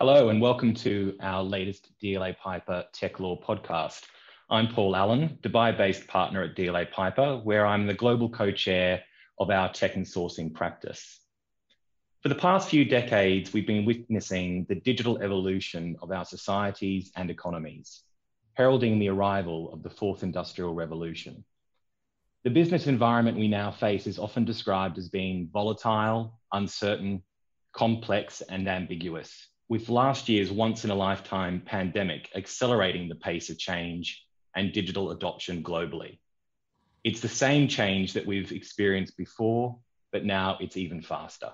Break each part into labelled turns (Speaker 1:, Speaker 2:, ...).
Speaker 1: Hello, and welcome to our latest DLA Piper Tech Law podcast. I'm Paul Allen, Dubai based partner at DLA Piper, where I'm the global co chair of our tech and sourcing practice. For the past few decades, we've been witnessing the digital evolution of our societies and economies, heralding the arrival of the fourth industrial revolution. The business environment we now face is often described as being volatile, uncertain, complex, and ambiguous with last year's once in a lifetime pandemic accelerating the pace of change and digital adoption globally. It's the same change that we've experienced before, but now it's even faster.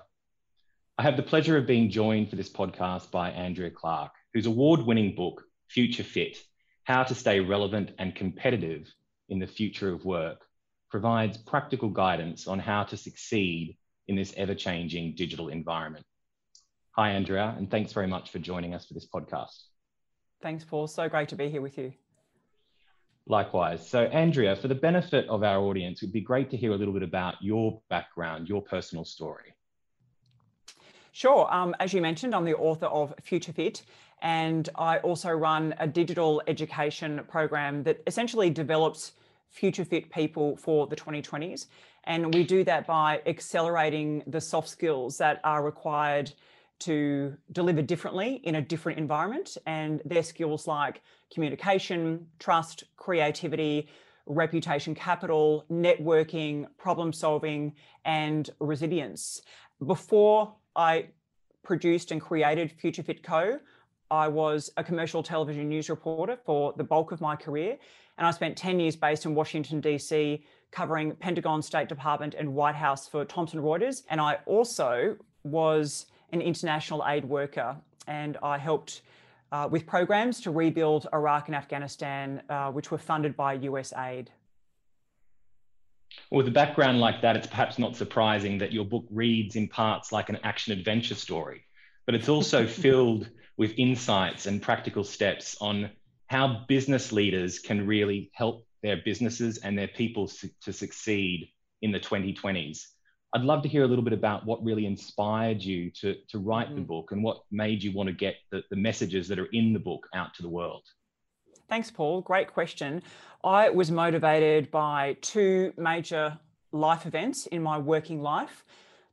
Speaker 1: I have the pleasure of being joined for this podcast by Andrea Clarke, whose award winning book, Future Fit How to Stay Relevant and Competitive in the Future of Work, provides practical guidance on how to succeed in this ever changing digital environment. Hi, Andrea, and thanks very much for joining us for this podcast.
Speaker 2: Thanks, Paul. So great to be here with you.
Speaker 1: Likewise. So, Andrea, for the benefit of our audience, it'd be great to hear a little bit about your background, your personal story.
Speaker 2: Sure. Um, as you mentioned, I'm the author of Future Fit, and I also run a digital education program that essentially develops future fit people for the 2020s. And we do that by accelerating the soft skills that are required to deliver differently in a different environment. And their skills like communication, trust, creativity, reputation capital, networking, problem solving, and resilience. Before I produced and created Future Fit Co., I was a commercial television news reporter for the bulk of my career. And I spent 10 years based in Washington, D.C., covering Pentagon, State Department, and White House for Thomson Reuters. And I also was an international aid worker, and I helped uh, with programs to rebuild Iraq and Afghanistan, uh, which were funded by USAID.
Speaker 1: With a background like that, it's perhaps not surprising that your book reads in parts like an action adventure story, but it's also filled with insights and practical steps on how business leaders can really help their businesses and their people su- to succeed in the 2020s. I'd love to hear a little bit about what really inspired you to, to write mm-hmm. the book and what made you want to get the, the messages that are in the book out to the world.
Speaker 2: Thanks, Paul. Great question. I was motivated by two major life events in my working life.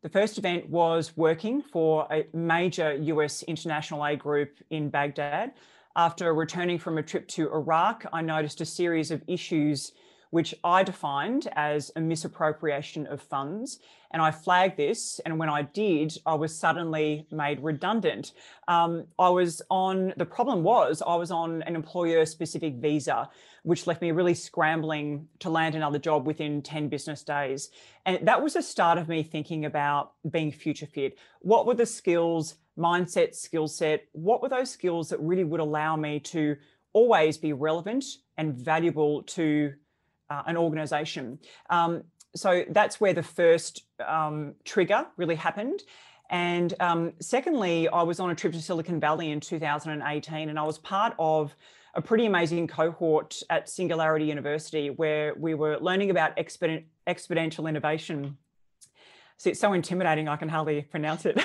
Speaker 2: The first event was working for a major US international aid group in Baghdad. After returning from a trip to Iraq, I noticed a series of issues which I defined as a misappropriation of funds. And I flagged this. And when I did, I was suddenly made redundant. Um, I was on, the problem was, I was on an employer specific visa, which left me really scrambling to land another job within 10 business days. And that was the start of me thinking about being future fit. What were the skills, mindset, skill set? What were those skills that really would allow me to always be relevant and valuable to uh, an organization. Um, so that's where the first um, trigger really happened. And um, secondly, I was on a trip to Silicon Valley in 2018, and I was part of a pretty amazing cohort at Singularity University where we were learning about exponential innovation. See, it's so intimidating, I can hardly pronounce it.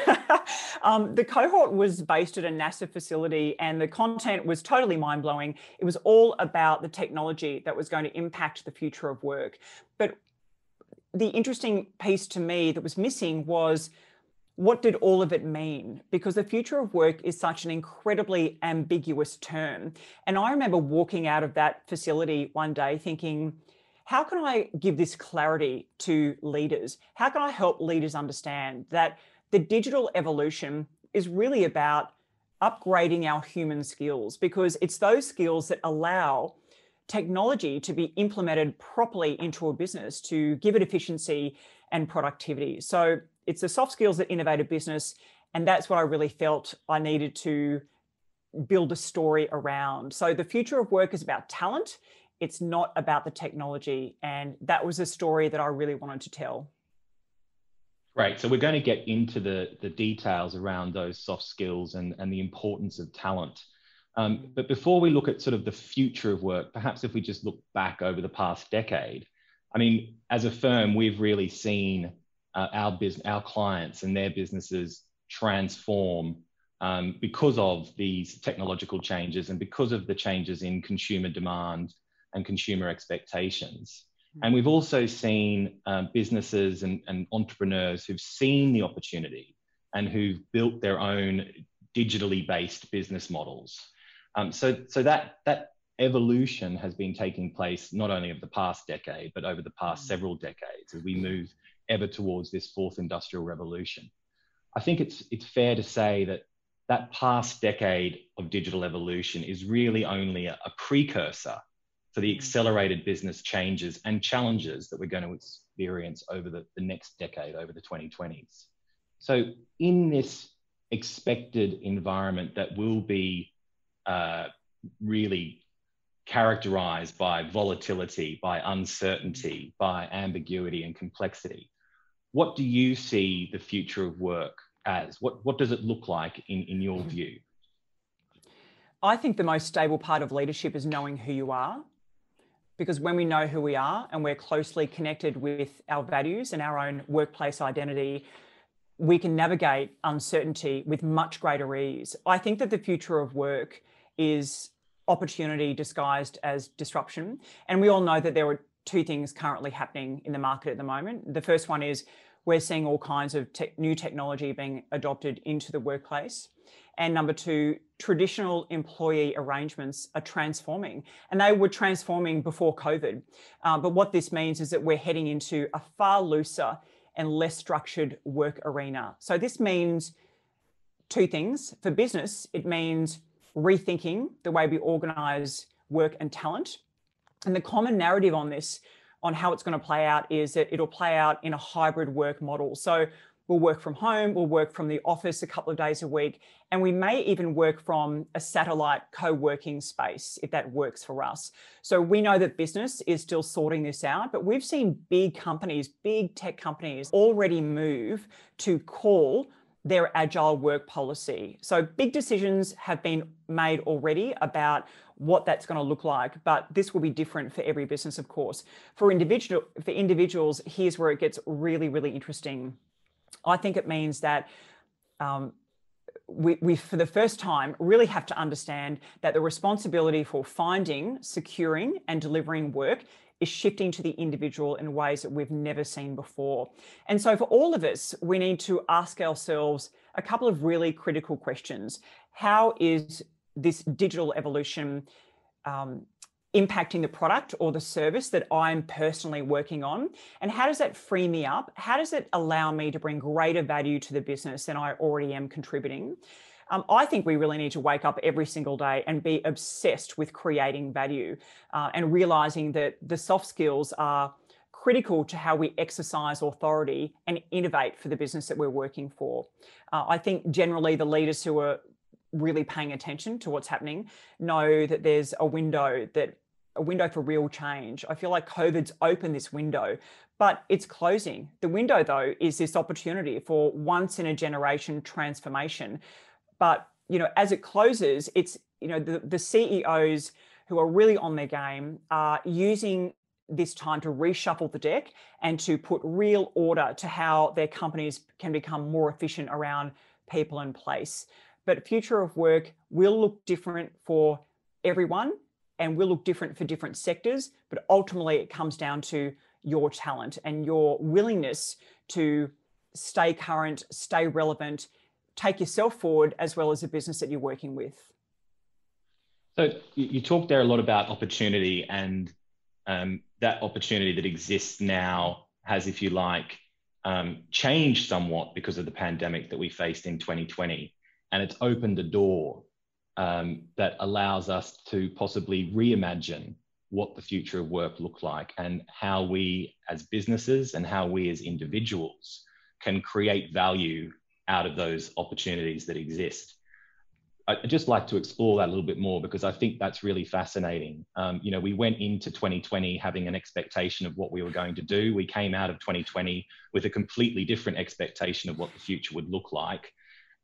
Speaker 2: Um, the cohort was based at a NASA facility, and the content was totally mind blowing. It was all about the technology that was going to impact the future of work. But the interesting piece to me that was missing was what did all of it mean? Because the future of work is such an incredibly ambiguous term. And I remember walking out of that facility one day thinking, how can I give this clarity to leaders? How can I help leaders understand that the digital evolution is really about upgrading our human skills because it's those skills that allow technology to be implemented properly into a business to give it efficiency and productivity. So it's the soft skills that innovate a business. And that's what I really felt I needed to build a story around. So the future of work is about talent. It's not about the technology. And that was a story that I really wanted to tell.
Speaker 1: Right. So we're going to get into the, the details around those soft skills and, and the importance of talent. Um, but before we look at sort of the future of work, perhaps if we just look back over the past decade, I mean, as a firm, we've really seen uh, our business, our clients and their businesses transform um, because of these technological changes and because of the changes in consumer demand and consumer expectations. Hmm. And we've also seen um, businesses and, and entrepreneurs who've seen the opportunity and who've built their own digitally based business models. Um, so, so that that evolution has been taking place not only of the past decade, but over the past hmm. several decades as we move ever towards this fourth industrial revolution. I think it's it's fair to say that that past decade of digital evolution is really only a, a precursor for the mm. accelerated business changes and challenges that we're going to experience over the, the next decade, over the 2020s. So, in this expected environment that will be uh, really characterized by volatility, by uncertainty, by ambiguity and complexity, what do you see the future of work as? What, what does it look like in, in your mm. view?
Speaker 2: I think the most stable part of leadership is knowing who you are. Because when we know who we are and we're closely connected with our values and our own workplace identity, we can navigate uncertainty with much greater ease. I think that the future of work is opportunity disguised as disruption. And we all know that there are two things currently happening in the market at the moment. The first one is we're seeing all kinds of te- new technology being adopted into the workplace. And number two, traditional employee arrangements are transforming. And they were transforming before COVID. Uh, but what this means is that we're heading into a far looser and less structured work arena. So this means two things. For business, it means rethinking the way we organize work and talent. And the common narrative on this on how it's going to play out is that it'll play out in a hybrid work model. So we'll work from home, we'll work from the office a couple of days a week, and we may even work from a satellite co working space if that works for us. So we know that business is still sorting this out, but we've seen big companies, big tech companies already move to call their agile work policy. So big decisions have been made already about what that's going to look like, but this will be different for every business, of course. For individual for individuals, here's where it gets really, really interesting. I think it means that um, we, we, for the first time, really have to understand that the responsibility for finding, securing, and delivering work is shifting to the individual in ways that we've never seen before. And so, for all of us, we need to ask ourselves a couple of really critical questions. How is this digital evolution um, impacting the product or the service that I'm personally working on? And how does that free me up? How does it allow me to bring greater value to the business than I already am contributing? Um, I think we really need to wake up every single day and be obsessed with creating value uh, and realizing that the soft skills are critical to how we exercise authority and innovate for the business that we're working for. Uh, I think generally the leaders who are really paying attention to what's happening know that there's a window that a window for real change. I feel like COVID's opened this window, but it's closing. The window, though, is this opportunity for once in a generation transformation. But you know, as it closes, it's you know the, the CEOs who are really on their game are using this time to reshuffle the deck and to put real order to how their companies can become more efficient around people and place. But future of work will look different for everyone and will look different for different sectors. But ultimately, it comes down to your talent and your willingness to stay current, stay relevant, take yourself forward, as well as the business that you're working with.
Speaker 1: So you talked there a lot about opportunity and um, that opportunity that exists now has, if you like, um, changed somewhat because of the pandemic that we faced in 2020. And it's opened a door um, that allows us to possibly reimagine what the future of work look like and how we as businesses and how we as individuals can create value out of those opportunities that exist. I'd just like to explore that a little bit more because I think that's really fascinating. Um, you know, we went into 2020 having an expectation of what we were going to do. We came out of 2020 with a completely different expectation of what the future would look like.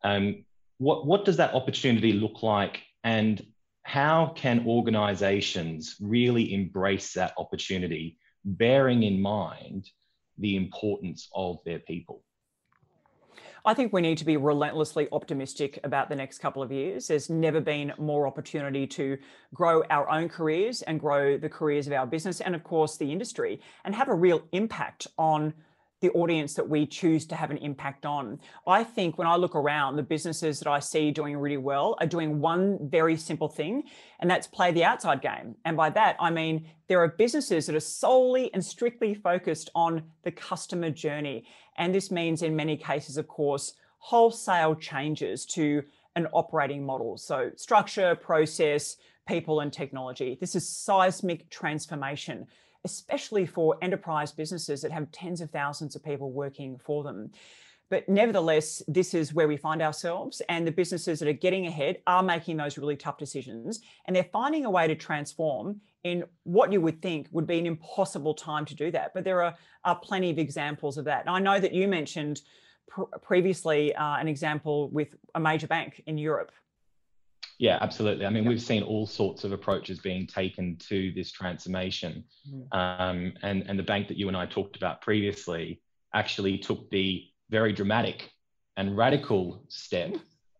Speaker 1: Um, what, what does that opportunity look like and how can organizations really embrace that opportunity, bearing in mind the importance of their people?
Speaker 2: I think we need to be relentlessly optimistic about the next couple of years. There's never been more opportunity to grow our own careers and grow the careers of our business and, of course, the industry and have a real impact on the audience that we choose to have an impact on. I think when I look around, the businesses that I see doing really well are doing one very simple thing, and that's play the outside game. And by that, I mean there are businesses that are solely and strictly focused on the customer journey. And this means, in many cases, of course, wholesale changes to an operating model. So, structure, process, people, and technology. This is seismic transformation especially for enterprise businesses that have tens of thousands of people working for them. But nevertheless, this is where we find ourselves, and the businesses that are getting ahead are making those really tough decisions, and they're finding a way to transform in what you would think would be an impossible time to do that. But there are, are plenty of examples of that. And I know that you mentioned pr- previously uh, an example with a major bank in Europe
Speaker 1: yeah, absolutely. I mean, we've seen all sorts of approaches being taken to this transformation. Mm. Um, and, and the bank that you and I talked about previously actually took the very dramatic and radical step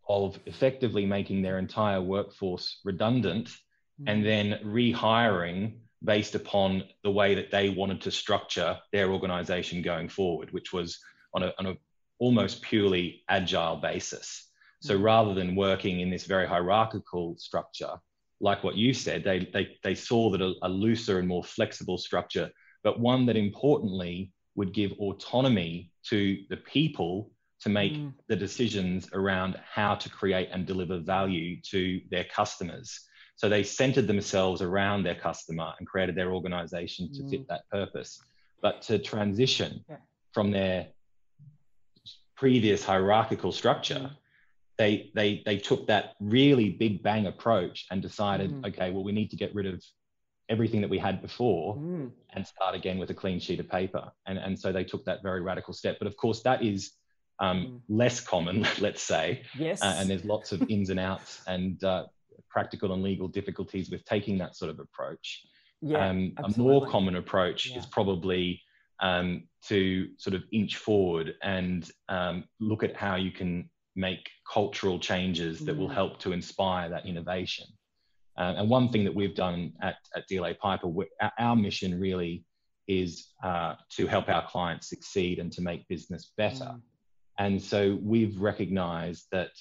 Speaker 1: of effectively making their entire workforce redundant mm. and then rehiring based upon the way that they wanted to structure their organization going forward, which was on a, on a almost purely agile basis. So rather than working in this very hierarchical structure, like what you said, they, they, they saw that a, a looser and more flexible structure, but one that importantly would give autonomy to the people to make mm. the decisions around how to create and deliver value to their customers. So they centered themselves around their customer and created their organization to mm. fit that purpose. But to transition yeah. from their previous hierarchical structure mm they they they took that really big bang approach and decided, mm. okay, well, we need to get rid of everything that we had before mm. and start again with a clean sheet of paper. And and so they took that very radical step. But of course, that is um, mm. less common, let's say.
Speaker 2: Yes.
Speaker 1: Uh, and there's lots of ins and outs and uh, practical and legal difficulties with taking that sort of approach.
Speaker 2: Yeah, um,
Speaker 1: a more common approach yeah. is probably um, to sort of inch forward and um, look at how you can make cultural changes that will mm. help to inspire that innovation. Uh, and one thing that we've done at, at DLA Piper, our mission really is uh, to help our clients succeed and to make business better. Mm. And so we've recognized that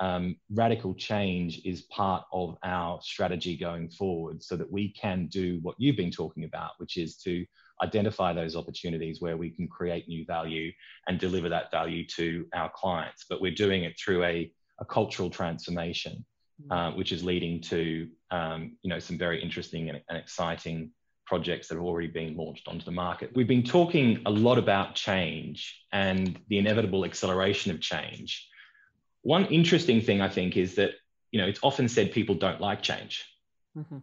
Speaker 1: um, radical change is part of our strategy going forward so that we can do what you've been talking about, which is to identify those opportunities where we can create new value and deliver that value to our clients. But we're doing it through a, a cultural transformation, mm. uh, which is leading to um, you know some very interesting and, and exciting projects that have already been launched onto the market. We've been talking a lot about change and the inevitable acceleration of change. One interesting thing I think is that you know it's often said people don't like change. Mm-hmm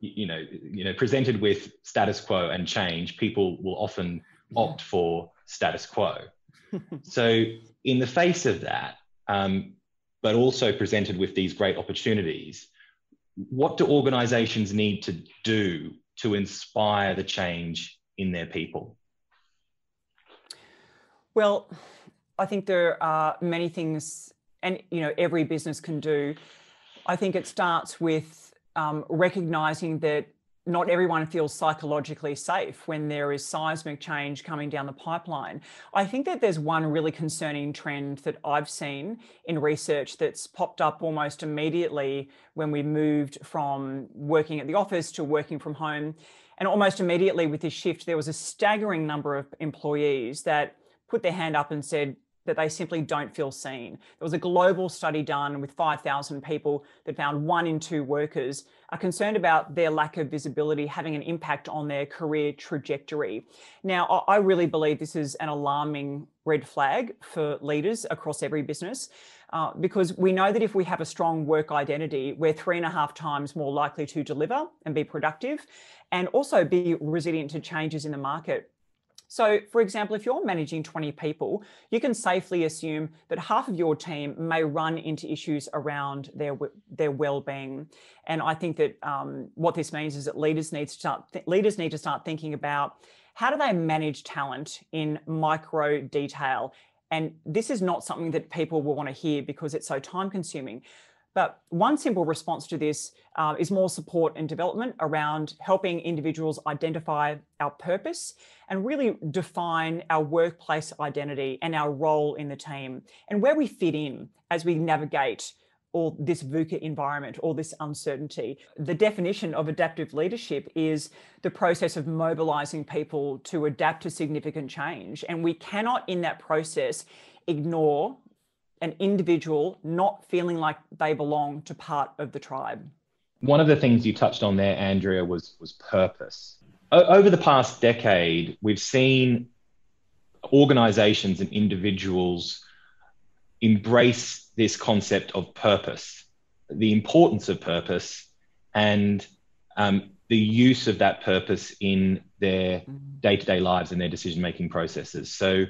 Speaker 1: you know, you know, presented with status quo and change, people will often opt for status quo. so, in the face of that, um, but also presented with these great opportunities, what do organizations need to do to inspire the change in their people?
Speaker 2: Well, I think there are many things, and you know, every business can do. I think it starts with um, recognizing that not everyone feels psychologically safe when there is seismic change coming down the pipeline. I think that there's one really concerning trend that I've seen in research that's popped up almost immediately when we moved from working at the office to working from home. And almost immediately with this shift, there was a staggering number of employees that put their hand up and said, that they simply don't feel seen. There was a global study done with 5,000 people that found one in two workers are concerned about their lack of visibility having an impact on their career trajectory. Now, I really believe this is an alarming red flag for leaders across every business. Uh, because we know that if we have a strong work identity, we're three and a half times more likely to deliver and be productive and also be resilient to changes in the market. So, for example, if you're managing 20 people, you can safely assume that half of your team may run into issues around their their well-being. And I think that um, what this means is that leaders need to start leaders need to start thinking about how do they manage talent in micro detail And this is not something that people will want to hear because it's so time consuming. But one simple response to this uh, is more support and development around helping individuals identify our purpose and really define our workplace identity and our role in the team and where we fit in as we navigate all this VUCA environment, all this uncertainty. The definition of adaptive leadership is the process of mobilizing people to adapt to significant change. And we cannot, in that process, ignore an individual not feeling like they belong to part of the tribe.
Speaker 1: One of the things you touched on there, Andrea, was, was purpose. O- over the past decade, we've seen organizations and individuals embrace this concept of purpose, the importance of purpose, and um, the use of that purpose in their day to day lives and their decision making processes. So,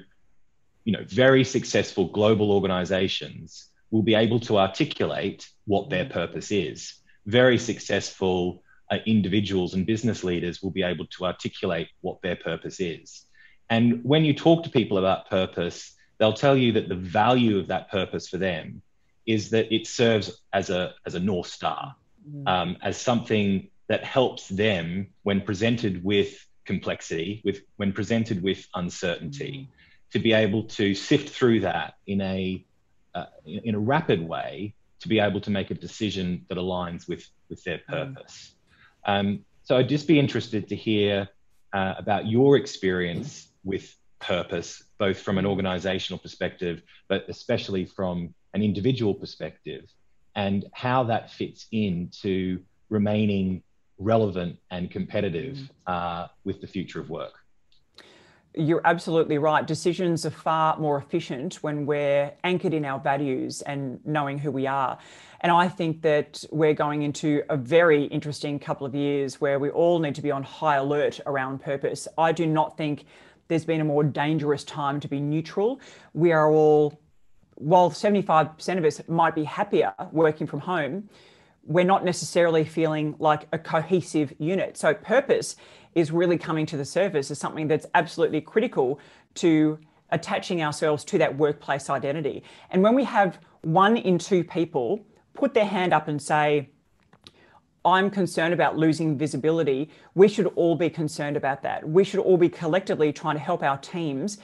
Speaker 1: you know, very successful global organizations will be able to articulate what their purpose is. Very successful uh, individuals and business leaders will be able to articulate what their purpose is. And when you talk to people about purpose, they'll tell you that the value of that purpose for them is that it serves as a as a north star, mm. um, as something that helps them when presented with complexity, with when presented with uncertainty, mm. To be able to sift through that in a uh, in a rapid way to be able to make a decision that aligns with with their mm. purpose. Mm. Um, so I'd just be interested to hear uh, about your experience with purpose, both from an organizational perspective, but especially from an individual perspective, and how that fits into remaining relevant and competitive mm. uh, with the future of work.
Speaker 2: You're absolutely right. Decisions are far more efficient when we're anchored in our values and knowing who we are. And I think that we're going into a very interesting couple of years where we all need to be on high alert around purpose. I do not think there's been a more dangerous time to be neutral. We are all, while 75% of us might be happier working from home, we're not necessarily feeling like a cohesive unit. So, purpose is really coming to the surface as something that's absolutely critical to attaching ourselves to that workplace identity. And when we have one in two people put their hand up and say, I'm concerned about losing visibility, we should all be concerned about that. We should all be collectively trying to help our teams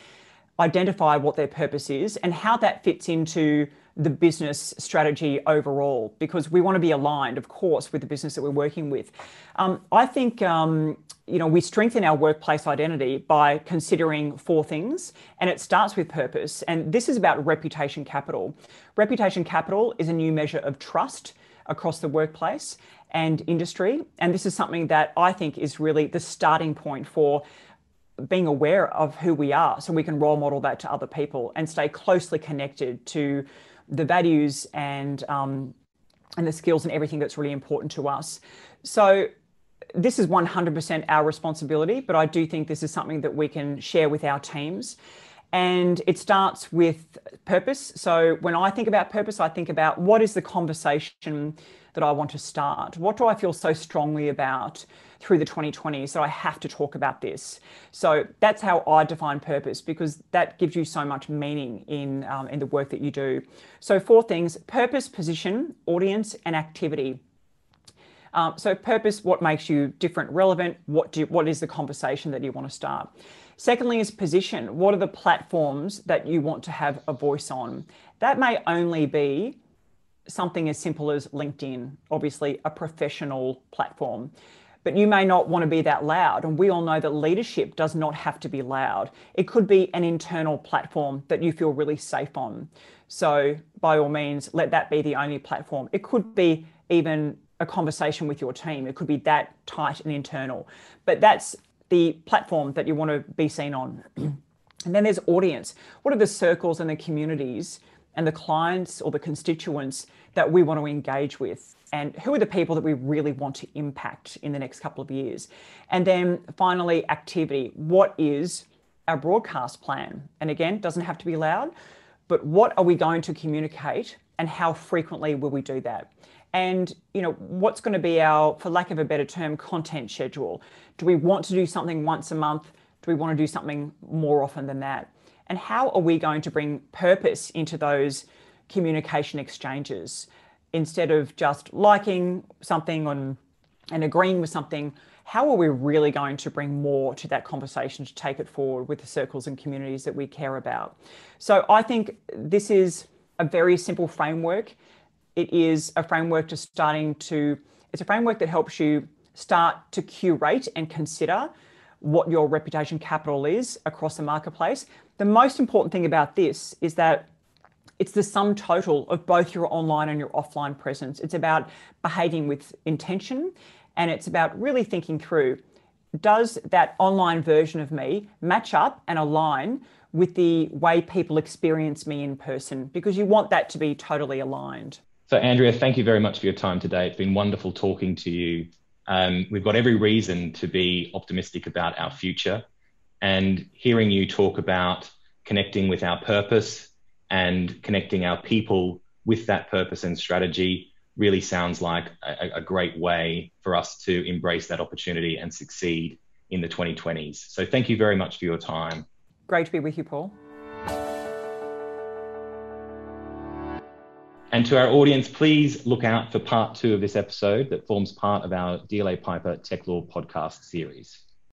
Speaker 2: identify what their purpose is and how that fits into the business strategy overall, because we want to be aligned, of course, with the business that we're working with. Um, I think um, you know we strengthen our workplace identity by considering four things, and it starts with purpose. And this is about reputation capital. Reputation capital is a new measure of trust across the workplace and industry. And this is something that I think is really the starting point for being aware of who we are so we can role model that to other people and stay closely connected to the values and um, and the skills and everything that's really important to us. So this is 100% our responsibility, but I do think this is something that we can share with our teams. And it starts with purpose. So when I think about purpose, I think about what is the conversation that I want to start? What do I feel so strongly about through the 2020s that I have to talk about this? So that's how I define purpose because that gives you so much meaning in, um, in the work that you do. So, four things purpose, position, audience, and activity. Um, so, purpose, what makes you different, relevant? What, do, what is the conversation that you want to start? Secondly, is position. What are the platforms that you want to have a voice on? That may only be something as simple as LinkedIn, obviously a professional platform. But you may not want to be that loud. And we all know that leadership does not have to be loud. It could be an internal platform that you feel really safe on. So, by all means, let that be the only platform. It could be even a conversation with your team, it could be that tight and internal. But that's the platform that you want to be seen on. and then there's audience. What are the circles and the communities and the clients or the constituents that we want to engage with? And who are the people that we really want to impact in the next couple of years? And then finally activity. What is our broadcast plan? And again doesn't have to be loud but what are we going to communicate and how frequently will we do that and you know what's going to be our for lack of a better term content schedule do we want to do something once a month do we want to do something more often than that And how are we going to bring purpose into those communication exchanges instead of just liking something on, and agreeing with something? How are we really going to bring more to that conversation to take it forward with the circles and communities that we care about? So I think this is a very simple framework. It is a framework to starting to, it's a framework that helps you start to curate and consider what your reputation capital is across the marketplace. The most important thing about this is that it's the sum total of both your online and your offline presence. It's about behaving with intention and it's about really thinking through does that online version of me match up and align with the way people experience me in person? Because you want that to be totally aligned.
Speaker 1: So, Andrea, thank you very much for your time today. It's been wonderful talking to you. Um, we've got every reason to be optimistic about our future. And hearing you talk about connecting with our purpose and connecting our people with that purpose and strategy really sounds like a, a great way for us to embrace that opportunity and succeed in the 2020s. So, thank you very much for your time.
Speaker 2: Great to be with you, Paul.
Speaker 1: And to our audience, please look out for part two of this episode that forms part of our DLA Piper Tech Law podcast series.